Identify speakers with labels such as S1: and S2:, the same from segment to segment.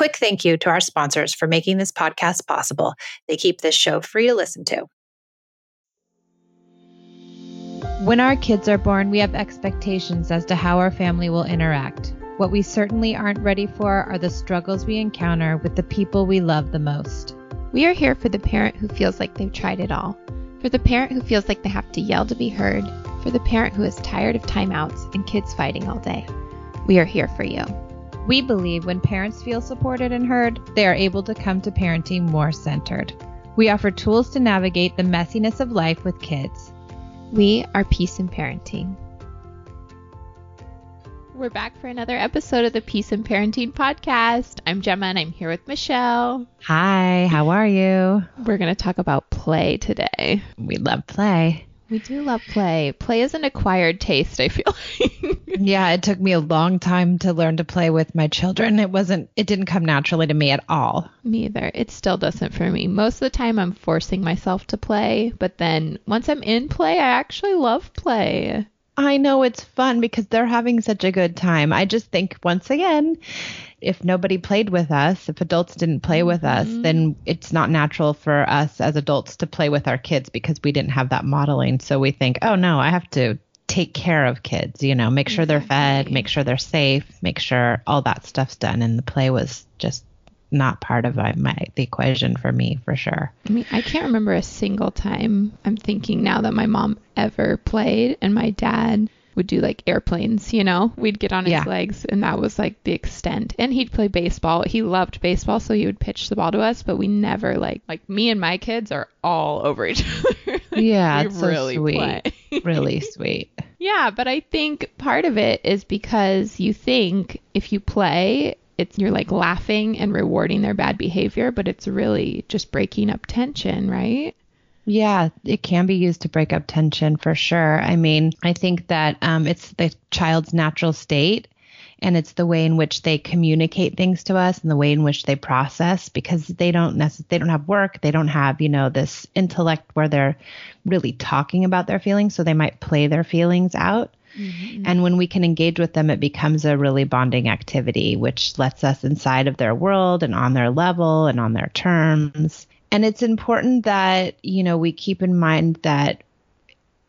S1: quick thank you to our sponsors for making this podcast possible. They keep this show free to listen to.
S2: When our kids are born, we have expectations as to how our family will interact. What we certainly aren't ready for are the struggles we encounter with the people we love the most.
S3: We are here for the parent who feels like they've tried it all, for the parent who feels like they have to yell to be heard, for the parent who is tired of timeouts and kids fighting all day. We are here for you.
S2: We believe when parents feel supported and heard, they are able to come to parenting more centered. We offer tools to navigate the messiness of life with kids.
S3: We are Peace in Parenting. We're back for another episode of the Peace in Parenting podcast. I'm Gemma and I'm here with Michelle.
S2: Hi, how are you?
S3: We're going to talk about play today.
S2: We love play.
S3: We do love play. Play is an acquired taste, I feel like.
S2: yeah, it took me a long time to learn to play with my children. It wasn't it didn't come naturally to me at all.
S3: Me either. It still doesn't for me. Most of the time I'm forcing myself to play, but then once I'm in play, I actually love play.
S2: I know it's fun because they're having such a good time. I just think once again, if nobody played with us, if adults didn't play with us, mm-hmm. then it's not natural for us as adults to play with our kids because we didn't have that modeling. So we think, oh no, I have to take care of kids, you know, make sure they're fed, make sure they're safe, make sure all that stuff's done. And the play was just not part of my, my the equation for me for sure.
S3: I mean, I can't remember a single time I'm thinking now that my mom ever played and my dad would do like airplanes, you know? We'd get on his yeah. legs and that was like the extent. And he'd play baseball. He loved baseball, so he would pitch the ball to us, but we never like like me and my kids are all over each other.
S2: yeah, it's really so sweet. really sweet.
S3: Yeah, but I think part of it is because you think if you play, it's you're like laughing and rewarding their bad behavior, but it's really just breaking up tension, right?
S2: Yeah, it can be used to break up tension for sure. I mean, I think that um, it's the child's natural state and it's the way in which they communicate things to us and the way in which they process because they don't necess- they don't have work they don't have you know this intellect where they're really talking about their feelings so they might play their feelings out mm-hmm. and when we can engage with them it becomes a really bonding activity which lets us inside of their world and on their level and on their terms and it's important that, you know, we keep in mind that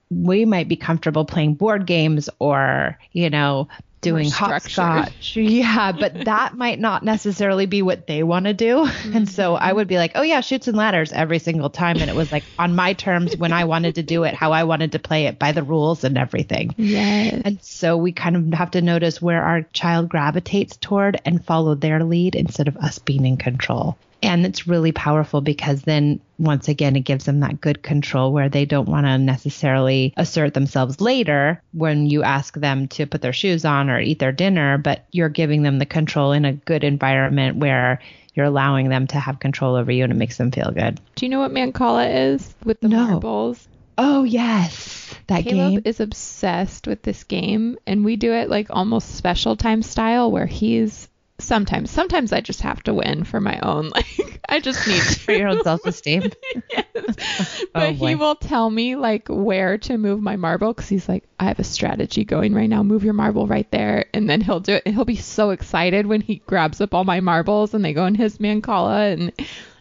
S2: we might be comfortable playing board games or, you know, doing hopscotch. Yeah, but that might not necessarily be what they want to do. Mm-hmm. And so I would be like, oh, yeah, Chutes and Ladders every single time. And it was like on my terms when I wanted to do it, how I wanted to play it by the rules and everything.
S3: Yes.
S2: And so we kind of have to notice where our child gravitates toward and follow their lead instead of us being in control. And it's really powerful because then once again, it gives them that good control where they don't want to necessarily assert themselves later when you ask them to put their shoes on or eat their dinner, but you're giving them the control in a good environment where you're allowing them to have control over you and it makes them feel good.
S3: Do you know what Mancala is with the no. marbles?
S2: Oh, yes. That
S3: Caleb
S2: game.
S3: is obsessed with this game and we do it like almost special time style where he's sometimes sometimes i just have to win for my own like i just need
S2: for your own self-esteem? Yes.
S3: oh, but he will tell me like where to move my marble because he's like i have a strategy going right now. Move your marble right there. And then he'll do it and he'll be so excited when he grabs up all my marbles and they go in his mancala and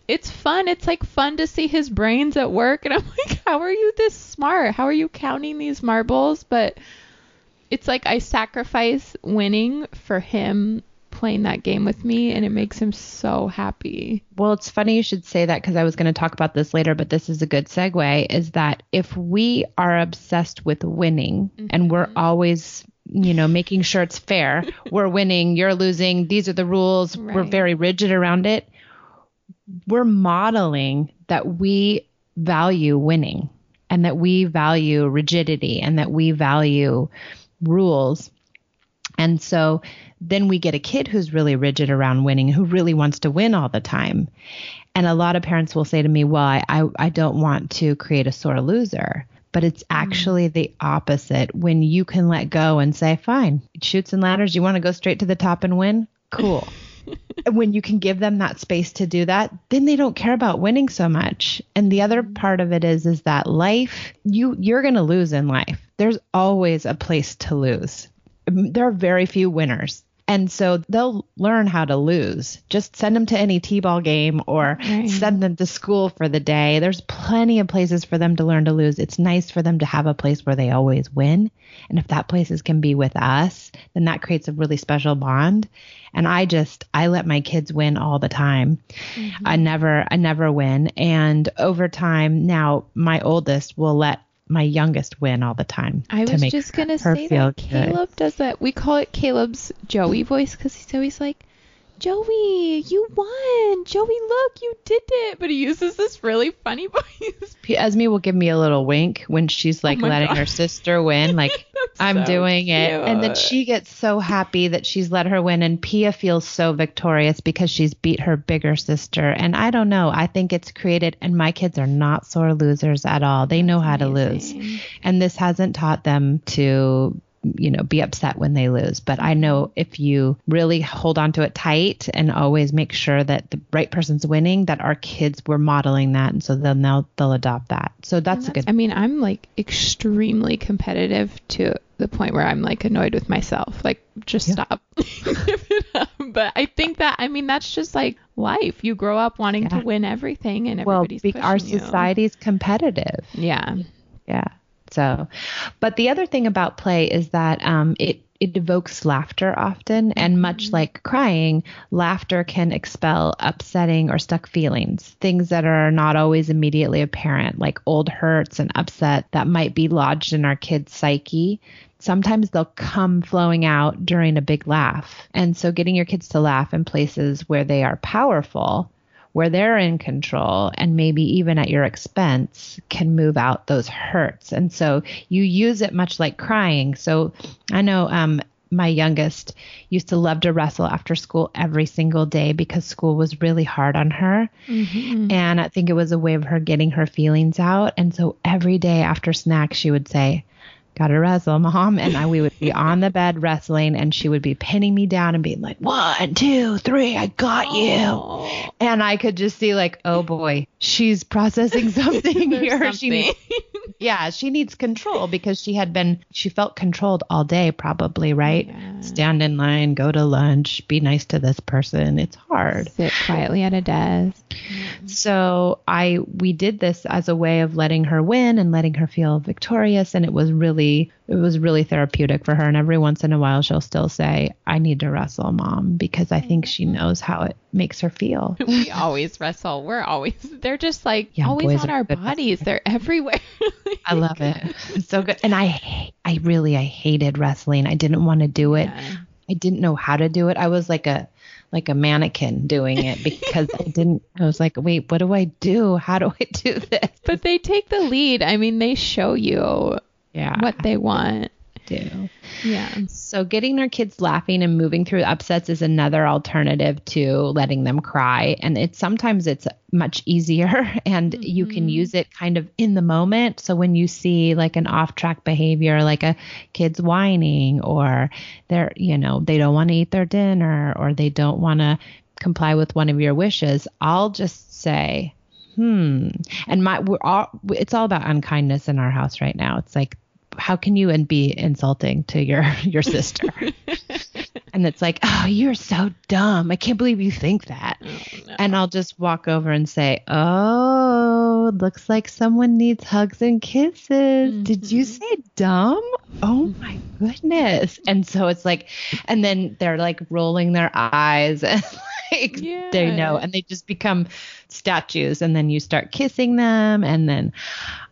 S3: it's fun. It's like fun to see his brains at work and i'm like how are you this smart? How are you counting these marbles? But it's like I sacrifice winning for him playing that game with me and it makes him so happy.
S2: Well, it's funny you should say that because I was going to talk about this later, but this is a good segue is that if we are obsessed with winning mm-hmm. and we're always you know, making sure it's fair. We're winning, you're losing. These are the rules. Right. We're very rigid around it. We're modeling that we value winning and that we value rigidity and that we value rules. And so then we get a kid who's really rigid around winning, who really wants to win all the time. And a lot of parents will say to me, well, I, I, I don't want to create a sore loser. But it's mm. actually mm. the opposite when you can let go and say, fine, Chutes and Ladders, you want to go straight to the top and win? Cool. when you can give them that space to do that, then they don't care about winning so much. And the other mm. part of it is is that life, you you're going to lose in life. There's always a place to lose. There are very few winners And so they'll learn how to lose. Just send them to any T-ball game or right. send them to school for the day. There's plenty of places for them to learn to lose. It's nice for them to have a place where they always win. And if that places can be with us, then that creates a really special bond. And I just I let my kids win all the time. Mm-hmm. I never I never win. And over time now my oldest will let my youngest win all the time.
S3: I was just gonna say that Caleb does that. We call it Caleb's Joey voice because he's always like, Joey, you won. Joey, look, you did it. But he uses this really funny voice.
S2: Esme will give me a little wink when she's oh like oh letting God. her sister win, like I'm so doing cute. it. And then she gets so happy that she's let her win. And Pia feels so victorious because she's beat her bigger sister. And I don't know. I think it's created, and my kids are not sore losers at all. They know how amazing. to lose. And this hasn't taught them to you know, be upset when they lose. But I know if you really hold on to it tight and always make sure that the right person's winning, that our kids were modeling that, and so then they'll they'll adopt that. So that's, that's a good.
S3: I mean, I'm like extremely competitive to the point where I'm like annoyed with myself. Like, just yeah. stop. but I think that I mean that's just like life. You grow up wanting yeah. to win everything, and everybody's well,
S2: our society's
S3: you.
S2: competitive.
S3: Yeah.
S2: Yeah. So, but the other thing about play is that um, it it evokes laughter often, and much mm-hmm. like crying, laughter can expel upsetting or stuck feelings, things that are not always immediately apparent, like old hurts and upset that might be lodged in our kids' psyche. Sometimes they'll come flowing out during a big laugh. And so, getting your kids to laugh in places where they are powerful where they're in control and maybe even at your expense can move out those hurts. And so you use it much like crying. So I know um, my youngest used to love to wrestle after school every single day because school was really hard on her. Mm-hmm. And I think it was a way of her getting her feelings out. And so every day after snack, she would say, gotta wrestle, mom. And I, we would be on the bed wrestling, and she would be pinning me down and being like, one, two, three, I got you. And I could just see, like, oh boy, she's processing something here. Something. She needs, yeah, she needs control because she had been, she felt controlled all day, probably, right? Yeah. Stand in line, go to lunch, be nice to this person. It's hard.
S3: Sit quietly at a desk. Mm-hmm.
S2: So I, we did this as a way of letting her win and letting her feel victorious. And it was really, it was really therapeutic for her. And every once in a while, she'll still say, I need to wrestle, mom, because I think she mm-hmm. knows how it makes her feel.
S3: we always wrestle. We're always, they're just like yeah, always on our bodies. They're everywhere.
S2: I love it. It's so good. And I, I really, I hated wrestling. I didn't want to do it. Yeah. I didn't know how to do it. I was like a, like a mannequin doing it because I didn't I was like, wait, what do I do? How do I do this?
S3: But they take the lead. I mean, they show you yeah. what they want
S2: do.
S3: Yeah.
S2: So getting our kids laughing and moving through upsets is another alternative to letting them cry. And it's sometimes it's much easier and mm-hmm. you can mm-hmm. use it kind of in the moment. So when you see like an off track behavior, like a kid's whining or they're, you know, they don't want to eat their dinner or they don't want to comply with one of your wishes, I'll just say, hmm. And my, we're all, it's all about unkindness in our house right now. It's like how can you and be insulting to your your sister? and it's like, oh, you're so dumb. I can't believe you think that. Oh, no. And I'll just walk over and say, oh, looks like someone needs hugs and kisses. Mm-hmm. Did you mm-hmm. say dumb? Oh my goodness. And so it's like, and then they're like rolling their eyes and like they know, and they just become statues. And then you start kissing them, and then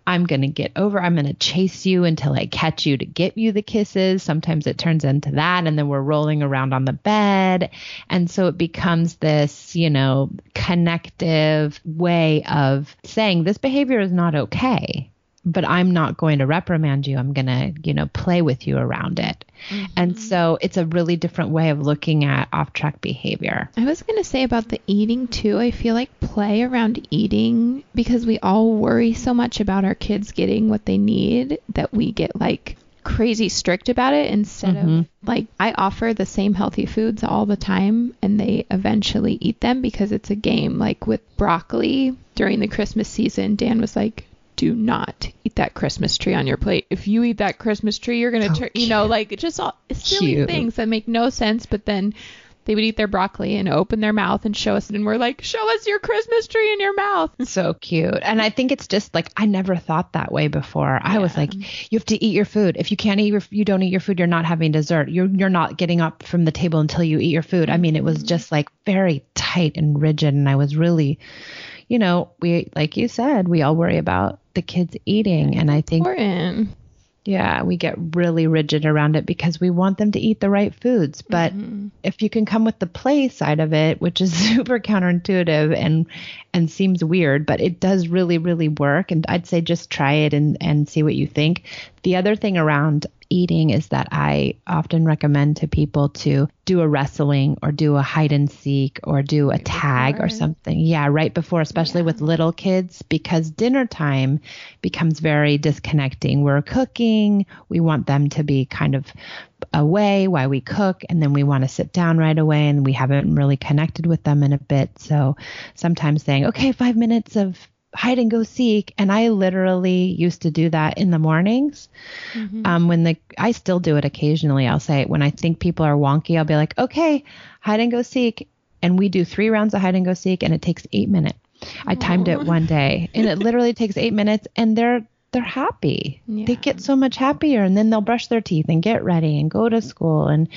S2: I'm going to get over. I'm going to chase you until I catch you to get you the kisses. Sometimes it turns into that. And then we're rolling around on the bed. And so it becomes this, you know, connective way of saying this behavior is not okay but I'm not going to reprimand you. I'm going to, you know, play with you around it. Mm-hmm. And so it's a really different way of looking at off track behavior.
S3: I was going to say about the eating too. I feel like play around eating because we all worry so much about our kids getting what they need that we get like crazy strict about it instead mm-hmm. of like I offer the same healthy foods all the time and they eventually eat them because it's a game. Like with broccoli during the Christmas season, Dan was like, do not eat that Christmas tree on your plate. If you eat that Christmas tree, you're gonna turn, you know, like just all silly cute. things that make no sense. But then they would eat their broccoli and open their mouth and show us, and we're like, show us your Christmas tree in your mouth.
S2: So cute. And I think it's just like I never thought that way before. I was like, you have to eat your food. If you can't eat your, you don't eat your food, you're not having dessert. You're you're not getting up from the table until you eat your food. I mean, it was mm-hmm. just like very tight and rigid, and I was really you know, we like you said, we all worry about the kids eating, and I think
S3: important.
S2: Yeah, we get really rigid around it because we want them to eat the right foods. But mm-hmm. if you can come with the play side of it, which is super counterintuitive and and seems weird, but it does really really work and I'd say just try it and and see what you think. The other thing around eating is that I often recommend to people to do a wrestling or do a hide and seek or do a right tag before. or something. Yeah, right before, especially yeah. with little kids, because dinner time becomes very disconnecting. We're cooking, we want them to be kind of away while we cook and then we want to sit down right away and we haven't really connected with them in a bit so sometimes saying okay 5 minutes of hide and go seek and i literally used to do that in the mornings. Mm-hmm. um, when the i still do it occasionally i'll say when i think people are wonky i'll be like okay hide and go seek. And we do three rounds of hide and go seek and it takes eight minutes. I timed it one day and it literally takes eight minutes and they're they're happy yeah. they get so much happier and then they'll brush their teeth and get ready and go to school and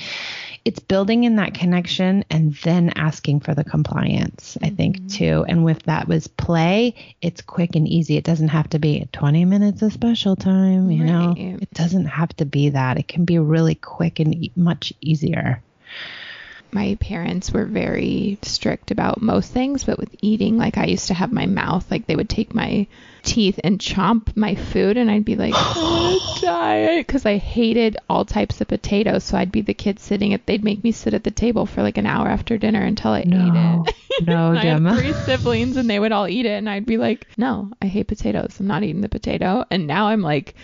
S2: it's building in that connection and then asking for the compliance, I think, mm-hmm. too. And with that was play, it's quick and easy. It doesn't have to be 20 minutes of special time, you right. know, it doesn't have to be that. It can be really quick and e- much easier
S3: my parents were very strict about most things, but with eating, like I used to have my mouth, like they would take my teeth and chomp my food, and I'd be like, oh, I'm gonna because I hated all types of potatoes. So I'd be the kid sitting at, they'd make me sit at the table for like an hour after dinner until I
S2: no,
S3: ate
S2: it. No,
S3: I had three siblings, and they would all eat it, and I'd be like, no, I hate potatoes. I'm not eating the potato. And now I'm like,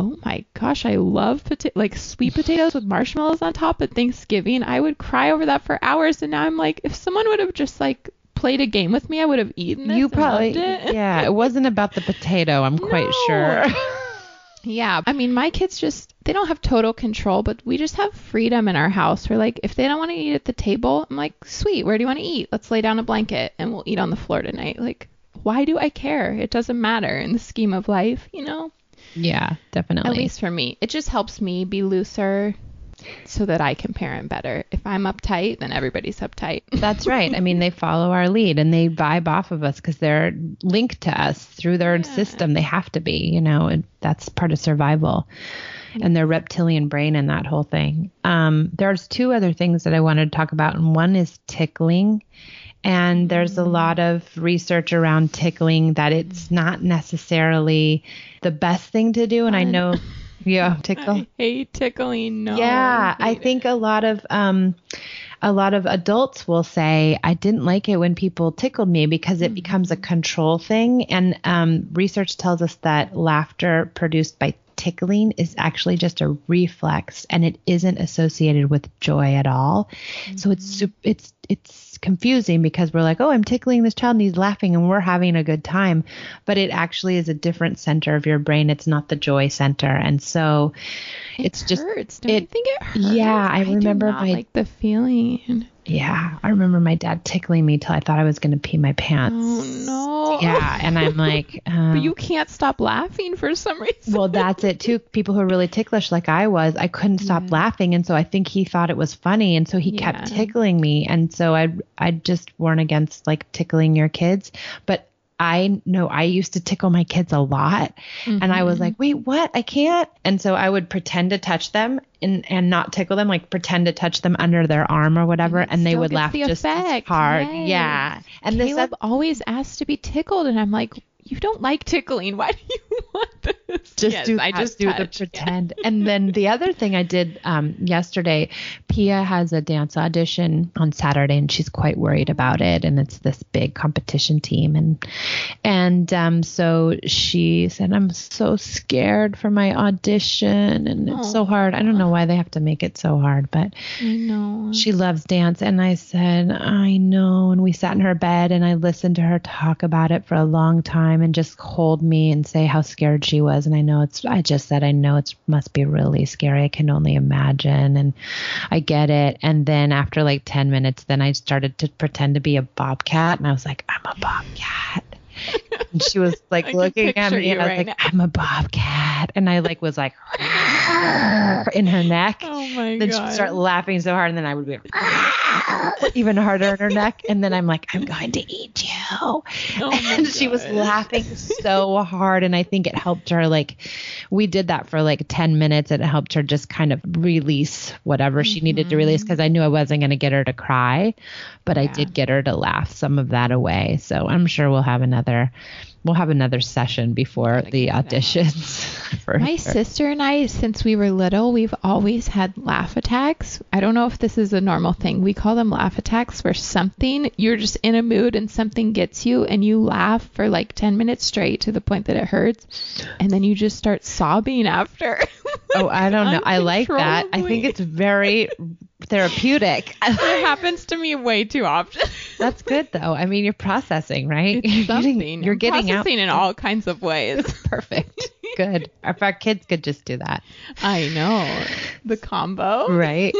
S3: oh my gosh, I love pota- like sweet potatoes with marshmallows on top at Thanksgiving. I would cry over that for hours, and now I'm like, if someone would have just like played a game with me, I would have eaten this.
S2: You probably, it. yeah, it wasn't about the potato. I'm no. quite sure.
S3: yeah, I mean, my kids just they don't have total control, but we just have freedom in our house. We're like, if they don't want to eat at the table, I'm like, sweet, where do you want to eat? Let's lay down a blanket and we'll eat on the floor tonight. Like, why do I care? It doesn't matter in the scheme of life, you know?
S2: Yeah, definitely.
S3: At least for me. It just helps me be looser so that I can parent better. If I'm uptight, then everybody's uptight.
S2: That's right. I mean, they follow our lead and they vibe off of us because they're linked to us through their yeah. system. They have to be, you know, and that's part of survival and their reptilian brain and that whole thing. Um, there's two other things that I wanted to talk about, and one is tickling. And there's a lot of research around tickling that it's not necessarily the best thing to do. And I know, yeah, tickle. I
S3: hate tickling. No.
S2: Yeah, I, I think a lot of um, a lot of adults will say, I didn't like it when people tickled me because it mm-hmm. becomes a control thing. And um, research tells us that laughter produced by tickling is actually just a reflex and it isn't associated with joy at all. Mm-hmm. So it's it's it's confusing because we're like, oh, I'm tickling this child and he's laughing and we're having a good time. But it actually is a different center of your brain. It's not the joy center. And so
S3: it
S2: it's just
S3: hurts. Don't it, you think it hurts?
S2: Yeah, I, I remember
S3: my like the feeling.
S2: Yeah, I remember my dad tickling me till I thought I was going to pee my pants.
S3: Oh no.
S2: Yeah, and I'm like,
S3: uh, but you can't stop laughing for some reason.
S2: Well, that's it too. People who are really ticklish, like I was, I couldn't stop yeah. laughing, and so I think he thought it was funny, and so he yeah. kept tickling me, and so I I just warn against like tickling your kids, but I know I used to tickle my kids a lot mm-hmm. and I was mm-hmm. like, wait, what? I can't. And so I would pretend to touch them and, and not tickle them, like pretend to touch them under their arm or whatever. And, and they would laugh the just hard. Yay. Yeah.
S3: And Caleb this always asks to be tickled. And I'm like, you don't like tickling. Why do you
S2: just yes, do I just do touch. the pretend. Yeah. and then the other thing I did um, yesterday, Pia has a dance audition on Saturday, and she's quite worried about it. And it's this big competition team, and and um, so she said, "I'm so scared for my audition, and it's oh. so hard. I don't know why they have to make it so hard, but
S3: I know
S2: she loves dance." And I said, "I know." And we sat in her bed, and I listened to her talk about it for a long time, and just hold me and say how scared she was. And I know it's. I just said, I know it must be really scary. I can only imagine, and I get it. And then after like ten minutes, then I started to pretend to be a bobcat, and I was like, I'm a bobcat and she was like looking at me and I was right like, now. I'm a bobcat. And I like was like in her neck.
S3: Oh my
S2: then
S3: God.
S2: she'd start laughing so hard and then I would be even harder in her neck. And then I'm like, I'm going to eat you. Oh and she was laughing so hard. And I think it helped her like we did that for like 10 minutes. And it helped her just kind of release whatever mm-hmm. she needed to release because mm-hmm. I knew I wasn't going to get her to cry, but yeah. I did get her to laugh some of that away. So I'm sure we'll have another we'll have another session before the auditions.
S3: My sister and I, since we were little, we've always had laugh attacks. I don't know if this is a normal thing. We call them laugh attacks where something, you're just in a mood and something gets you and you laugh for like 10 minutes straight to the point that it hurts. And then you just start sobbing after.
S2: oh, I don't know. I like that. I think it's very therapeutic.
S3: it happens to me way too often.
S2: That's good though. I mean, you're processing, right?
S3: It's you're getting, you're getting processing out. in all kinds of ways.
S2: Perfect. Good. If our kids could just do that.
S3: I know. The combo.
S2: Right.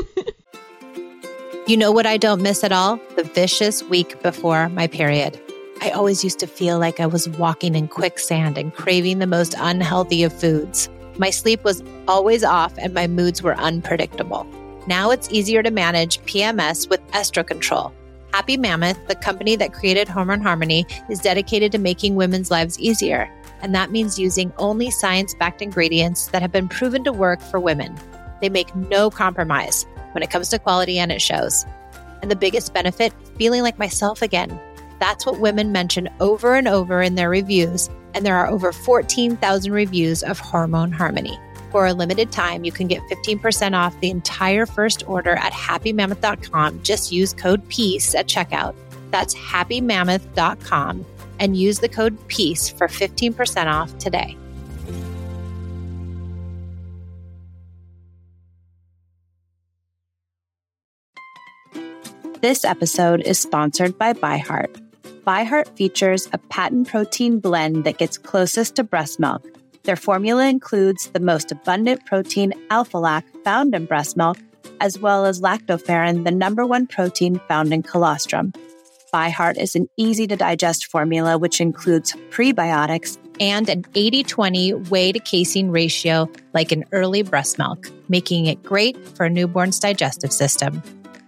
S1: you know what I don't miss at all? The vicious week before my period. I always used to feel like I was walking in quicksand and craving the most unhealthy of foods. My sleep was always off and my moods were unpredictable. Now it's easier to manage PMS with Estrocontrol. Happy Mammoth, the company that created Hormone Harmony, is dedicated to making women's lives easier. And that means using only science backed ingredients that have been proven to work for women. They make no compromise when it comes to quality, and it shows. And the biggest benefit feeling like myself again. That's what women mention over and over in their reviews. And there are over 14,000 reviews of Hormone Harmony. For a limited time, you can get 15% off the entire first order at happymammoth.com. Just use code PEACE at checkout. That's happymammoth.com and use the code PEACE for 15% off today. This episode is sponsored by ByHeart. ByHeart features a patent protein blend that gets closest to breast milk their formula includes the most abundant protein alpha lac found in breast milk, as well as lactoferrin, the number one protein found in colostrum. ByHeart is an easy to digest formula which includes prebiotics and an 80 20 whey to casein ratio like an early breast milk, making it great for a newborn's digestive system.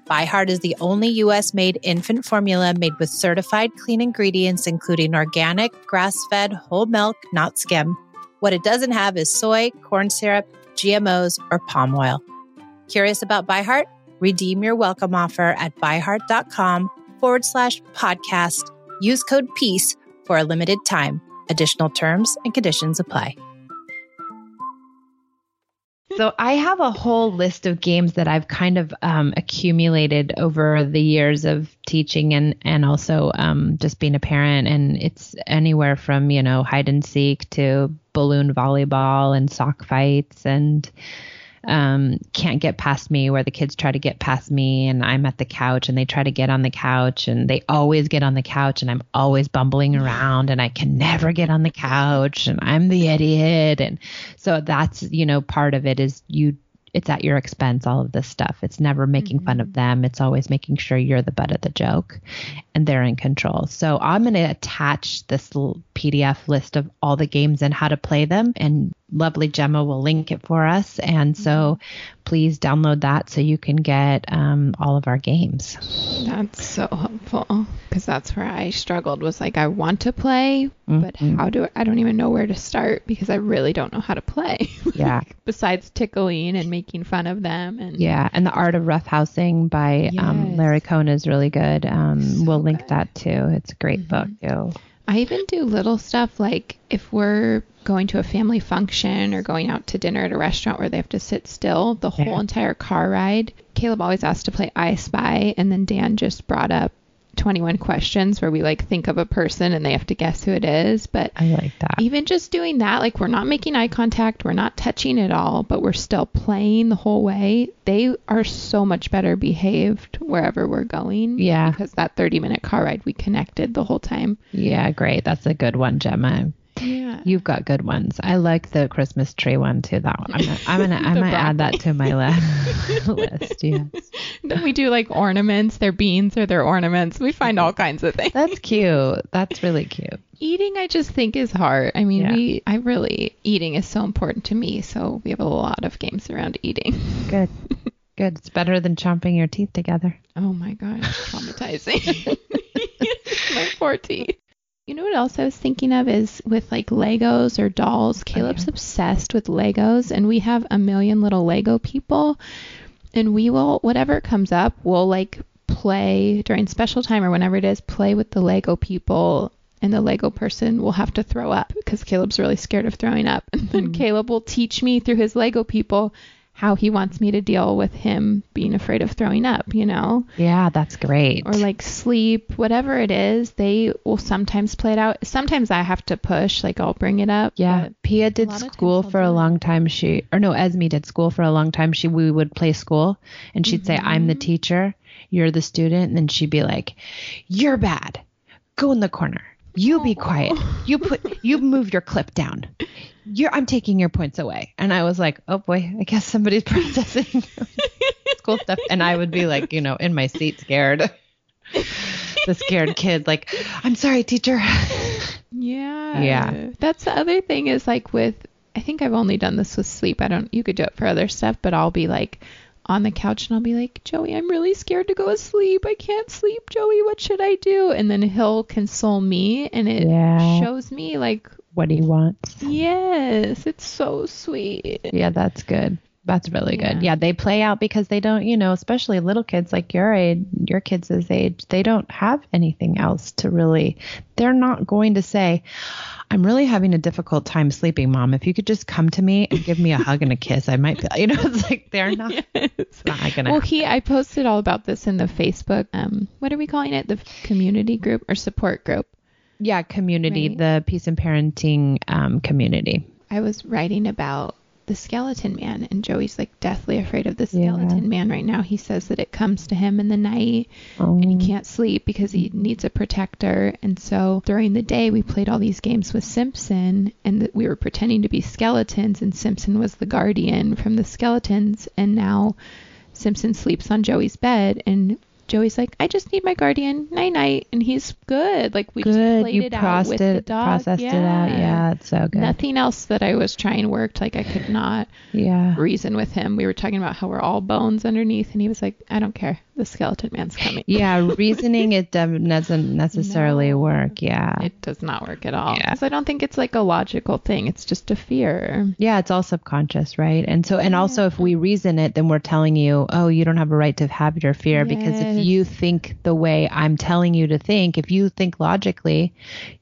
S1: ByHeart is the only US made infant formula made with certified clean ingredients, including organic, grass fed, whole milk, not skim what it doesn't have is soy, corn syrup, GMOs, or palm oil. Curious about ByHeart? Redeem your welcome offer at byheart.com forward slash podcast. Use code PEACE for a limited time. Additional terms and conditions apply.
S2: So I have a whole list of games that I've kind of um, accumulated over the years of teaching and and also um, just being a parent. And it's anywhere from you know hide and seek to balloon volleyball and sock fights and um, can't get past me where the kids try to get past me and I'm at the couch and they try to get on the couch and they always get on the couch and I'm always bumbling around and I can never get on the couch and I'm the idiot. And so that's you know part of it is you it's at your expense all of this stuff it's never making mm-hmm. fun of mm-hmm. them it's always making sure you're the butt of the joke and they're in control so i'm going to attach this little pdf list of all the games and how to play them and lovely Gemma will link it for us. And so mm-hmm. please download that so you can get um, all of our games.
S3: That's so helpful because that's where I struggled was like, I want to play, mm-hmm. but how do I, I don't even know where to start because I really don't know how to play.
S2: Yeah.
S3: Besides tickling and making fun of them. and
S2: Yeah. And The Art of Roughhousing by um, yes. um, Larry Cohen is really good. Um, so we'll link good. that too. It's a great mm-hmm. book too.
S3: I even do little stuff like if we're going to a family function or going out to dinner at a restaurant where they have to sit still the whole entire car ride. Caleb always asked to play I Spy, and then Dan just brought up 21 questions where we like think of a person and they have to guess who it is. But
S2: I like that.
S3: Even just doing that, like we're not making eye contact, we're not touching at all, but we're still playing the whole way. They are so much better behaved wherever we're going.
S2: Yeah.
S3: Because that 30 minute car ride, we connected the whole time.
S2: Yeah, great. That's a good one, Gemma.
S3: Yeah.
S2: You've got good ones. I like the Christmas tree one too. That one. I'm gonna, I'm gonna, I might add that to my list. list. Yes.
S3: Then we do like ornaments. Their beans or their ornaments. We find all kinds of things.
S2: That's cute. That's really cute.
S3: Eating, I just think is hard. I mean, yeah. we, I really, eating is so important to me. So we have a lot of games around eating.
S2: Good. Good. It's better than chomping your teeth together.
S3: Oh my gosh, traumatizing. my poor teeth. You know what else I was thinking of is with like Legos or dolls. Caleb's okay. obsessed with Legos, and we have a million little Lego people. And we will, whatever comes up, we'll like play during special time or whenever it is, play with the Lego people. And the Lego person will have to throw up because Caleb's really scared of throwing up. And then mm. Caleb will teach me through his Lego people how he wants me to deal with him being afraid of throwing up, you know?
S2: Yeah, that's great.
S3: Or like sleep, whatever it is, they will sometimes play it out. Sometimes I have to push, like I'll bring it up.
S2: Yeah. Pia did school for a long time. She, or no, Esme did school for a long time. She, we would play school and she'd mm-hmm. say, I'm the teacher, you're the student. And then she'd be like, You're bad. Go in the corner. You be quiet. You put you move your clip down. You're I'm taking your points away. And I was like, oh boy, I guess somebody's processing school stuff. And I would be like, you know, in my seat scared. the scared kid, like, I'm sorry, teacher.
S3: Yeah.
S2: Yeah.
S3: That's the other thing is like with I think I've only done this with sleep. I don't you could do it for other stuff, but I'll be like on the couch and I'll be like, Joey, I'm really scared to go to sleep. I can't sleep, Joey. What should I do? And then he'll console me and it yeah. shows me like
S2: what he wants.
S3: Yes, it's so sweet.
S2: Yeah, that's good. That's really yeah. good. Yeah, they play out because they don't, you know, especially little kids like your age, your kids' age, they don't have anything else to really, they're not going to say, I'm really having a difficult time sleeping, mom. If you could just come to me and give me a hug and a kiss, I might feel, you know, it's like they're not, yes. it's not
S3: gonna. Well, he, I posted all about this in the Facebook, um, what are we calling it? The community group or support group?
S2: Yeah, community, right. the peace and parenting um, community.
S3: I was writing about the skeleton man and Joey's like deathly afraid of the skeleton yeah. man right now. He says that it comes to him in the night oh. and he oh. can't sleep because he needs a protector. And so during the day we played all these games with Simpson and we were pretending to be skeletons and Simpson was the guardian from the skeletons and now Simpson sleeps on Joey's bed and Joey's like, I just need my guardian, night night, and he's good. Like we good. just played
S2: you
S3: it out with it, the dog.
S2: Processed yeah. it out. Yeah, it's so good.
S3: Nothing else that I was trying worked. Like I could not
S2: yeah.
S3: reason with him. We were talking about how we're all bones underneath, and he was like, I don't care. The skeleton man's coming.
S2: yeah, reasoning it doesn't necessarily no, work. Yeah,
S3: it does not work at all. Because yeah. I don't think it's like a logical thing. It's just a fear.
S2: Yeah, it's all subconscious, right? And so, and also, if we reason it, then we're telling you, oh, you don't have a right to have your fear yes. because if you think the way I'm telling you to think, if you think logically,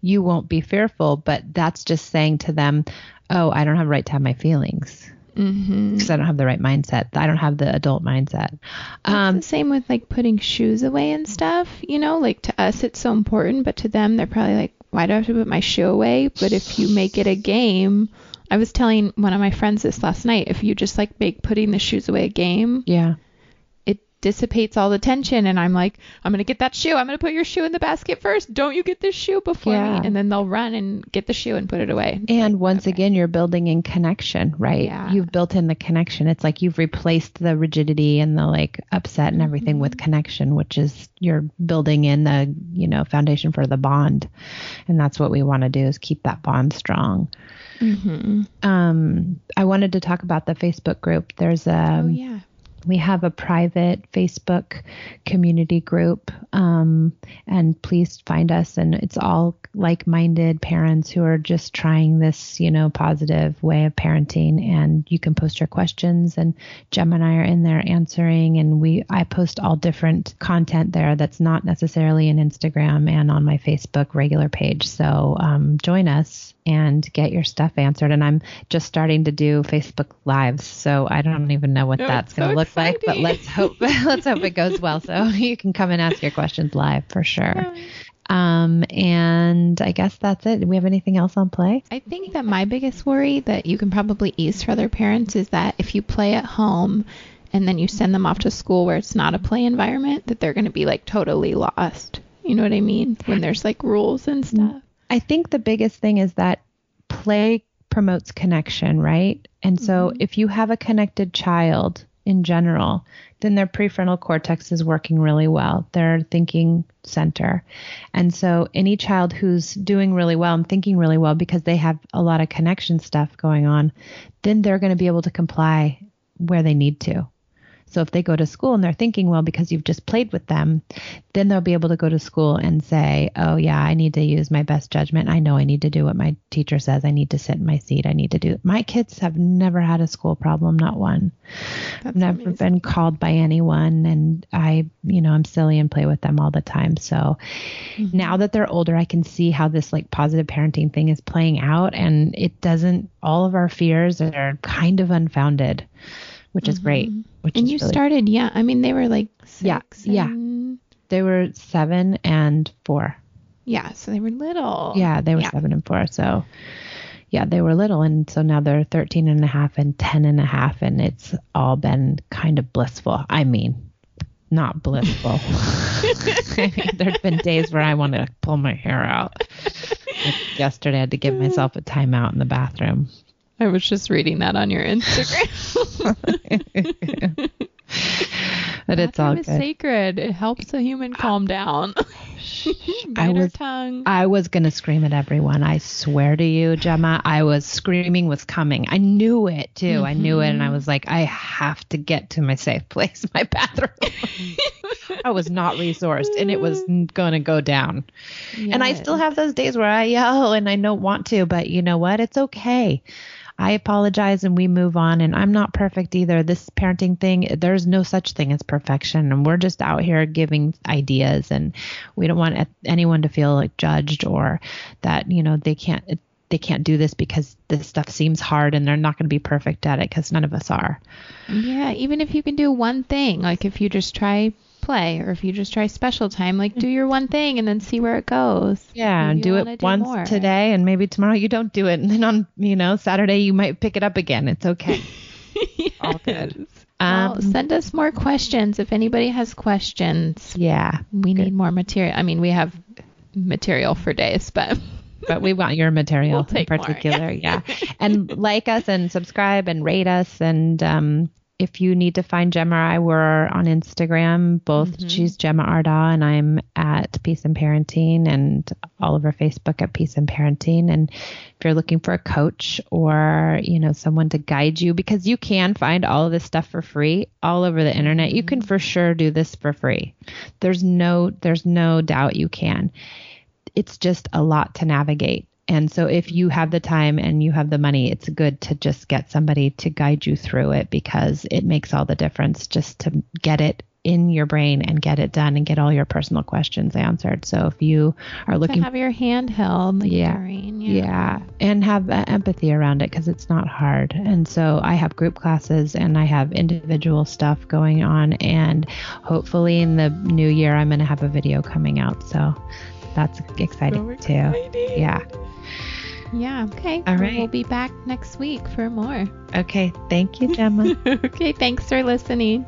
S2: you won't be fearful. But that's just saying to them, oh, I don't have a right to have my feelings because mm-hmm. I don't have the right mindset. I don't have the adult mindset.
S3: Um, the same with like putting shoes away and stuff. You know, like to us it's so important, but to them they're probably like, why do I have to put my shoe away? But if you make it a game, I was telling one of my friends this last night. If you just like make putting the shoes away a game,
S2: yeah,
S3: dissipates all the tension and I'm like, I'm gonna get that shoe. I'm gonna put your shoe in the basket first. Don't you get this shoe before yeah. me? And then they'll run and get the shoe and put it away.
S2: And like, once okay. again, you're building in connection, right? Yeah. You've built in the connection. It's like you've replaced the rigidity and the like upset and everything mm-hmm. with connection, which is you're building in the you know foundation for the bond, and that's what we want to do is keep that bond strong.
S3: Mm-hmm.
S2: Um, I wanted to talk about the Facebook group. There's a
S3: oh, yeah
S2: we have a private Facebook community group, um, and please find us. And it's all like-minded parents who are just trying this, you know, positive way of parenting. And you can post your questions, and Gemma and I are in there answering. And we, I post all different content there that's not necessarily in Instagram and on my Facebook regular page. So um, join us and get your stuff answered. And I'm just starting to do Facebook lives, so I don't even know what oh, that's going to so look exciting. like. But let's hope let's hope it goes well, so you can come and ask your questions live for sure. Yeah. Um, and I guess that's it. Do we have anything else on play?
S3: I think that my biggest worry that you can probably ease for other parents is that if you play at home and then you send them off to school where it's not a play environment, that they're going to be like totally lost. You know what I mean? When there's like rules and stuff.
S2: I think the biggest thing is that play promotes connection, right? And so mm-hmm. if you have a connected child in general, then their prefrontal cortex is working really well, their thinking center. And so any child who's doing really well and thinking really well because they have a lot of connection stuff going on, then they're going to be able to comply where they need to. So if they go to school and they're thinking, well, because you've just played with them, then they'll be able to go to school and say, oh, yeah, I need to use my best judgment. I know I need to do what my teacher says. I need to sit in my seat. I need to do. My kids have never had a school problem, not one. That's I've never amazing. been called by anyone, and I, you know, I'm silly and play with them all the time. So mm-hmm. now that they're older, I can see how this like positive parenting thing is playing out, and it doesn't. All of our fears are kind of unfounded which is mm-hmm. great. Which
S3: and you
S2: really
S3: started, yeah. I mean, they were like six.
S2: yeah,
S3: and...
S2: yeah. They were seven and four.
S3: Yeah, so they were little.
S2: Yeah, they were yeah. seven and four. So yeah, they were little, and so now they're 13 and a half and 10 and a half, and it's all been kind of blissful. I mean, not blissful. I mean, there's been days where I want to pull my hair out. Like yesterday, I had to give myself a timeout in the bathroom
S3: I was just reading that on your Instagram.
S2: but it's all good.
S3: sacred. It helps a human calm down.
S2: I was
S3: tongue.
S2: I was gonna scream at everyone. I swear to you, Gemma. I was screaming was coming. I knew it too. Mm-hmm. I knew it, and I mm-hmm. was like, I have to get to my safe place, my bathroom. I was not resourced, and it was gonna go down. Yes. And I still have those days where I yell and I don't want to, but you know what? It's okay. I apologize and we move on. And I'm not perfect either. This parenting thing, there's no such thing as perfection. And we're just out here giving ideas. And we don't want anyone to feel like judged or that, you know, they can't. They can't do this because this stuff seems hard and they're not going to be perfect at it because none of us are.
S3: Yeah, even if you can do one thing, like if you just try play or if you just try special time like do your one thing and then see where it goes
S2: yeah and do it do once more. today and maybe tomorrow you don't do it and then on you know saturday you might pick it up again it's okay yes. all good
S3: um, well, send us more questions if anybody has questions
S2: yeah
S3: we good. need more material i mean we have material for days but
S2: but we want your material
S3: we'll
S2: in particular. yeah. And like us and subscribe and rate us and um, if you need to find Gemma, I we're on Instagram. Both mm-hmm. she's Gemma Arda and I'm at Peace and Parenting, and all over Facebook at Peace and Parenting. And if you're looking for a coach or you know someone to guide you, because you can find all of this stuff for free all over the internet, you can mm-hmm. for sure do this for free. There's no there's no doubt you can. It's just a lot to navigate. And so if you have the time and you have the money, it's good to just get somebody to guide you through it because it makes all the difference just to get it in your brain and get it done and get all your personal questions answered. So if you are looking to
S3: have your hand held, like
S2: yeah,
S3: during,
S2: yeah, yeah, and have uh, empathy around it because it's not hard. And so I have group classes and I have individual stuff going on, and hopefully in the new year I'm going to have a video coming out. So that's exciting so too. Yeah.
S3: Yeah. Okay.
S2: All right.
S3: We'll be back next week for more.
S2: Okay. Thank you, Gemma.
S3: okay. Thanks for listening.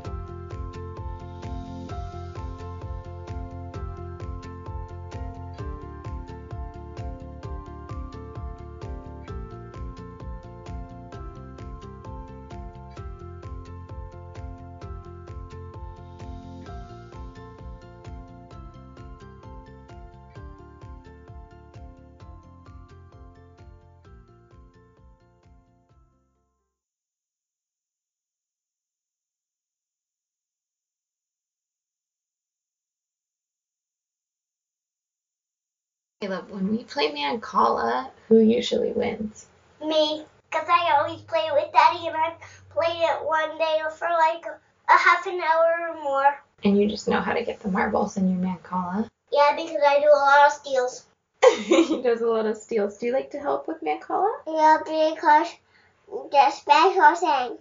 S3: Caleb, when we play Mancala, who usually wins?
S4: Me, because I always play with Daddy and I've played it one day for like a, half an hour or more.
S3: And you just know how to get the marbles in your Mancala?
S4: Yeah, because I do a lot of steals.
S3: he does a lot of steals. Do you like to help with Mancala?
S4: Yeah, because the special thing.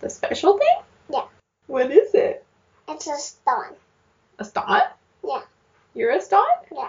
S3: The special thing?
S4: Yeah.
S3: What is it?
S4: It's a stone.
S3: A stot?
S4: Yeah.
S3: You're a stot?
S4: Yeah.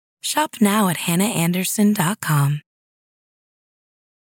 S5: Shop now at hannaandersson.com.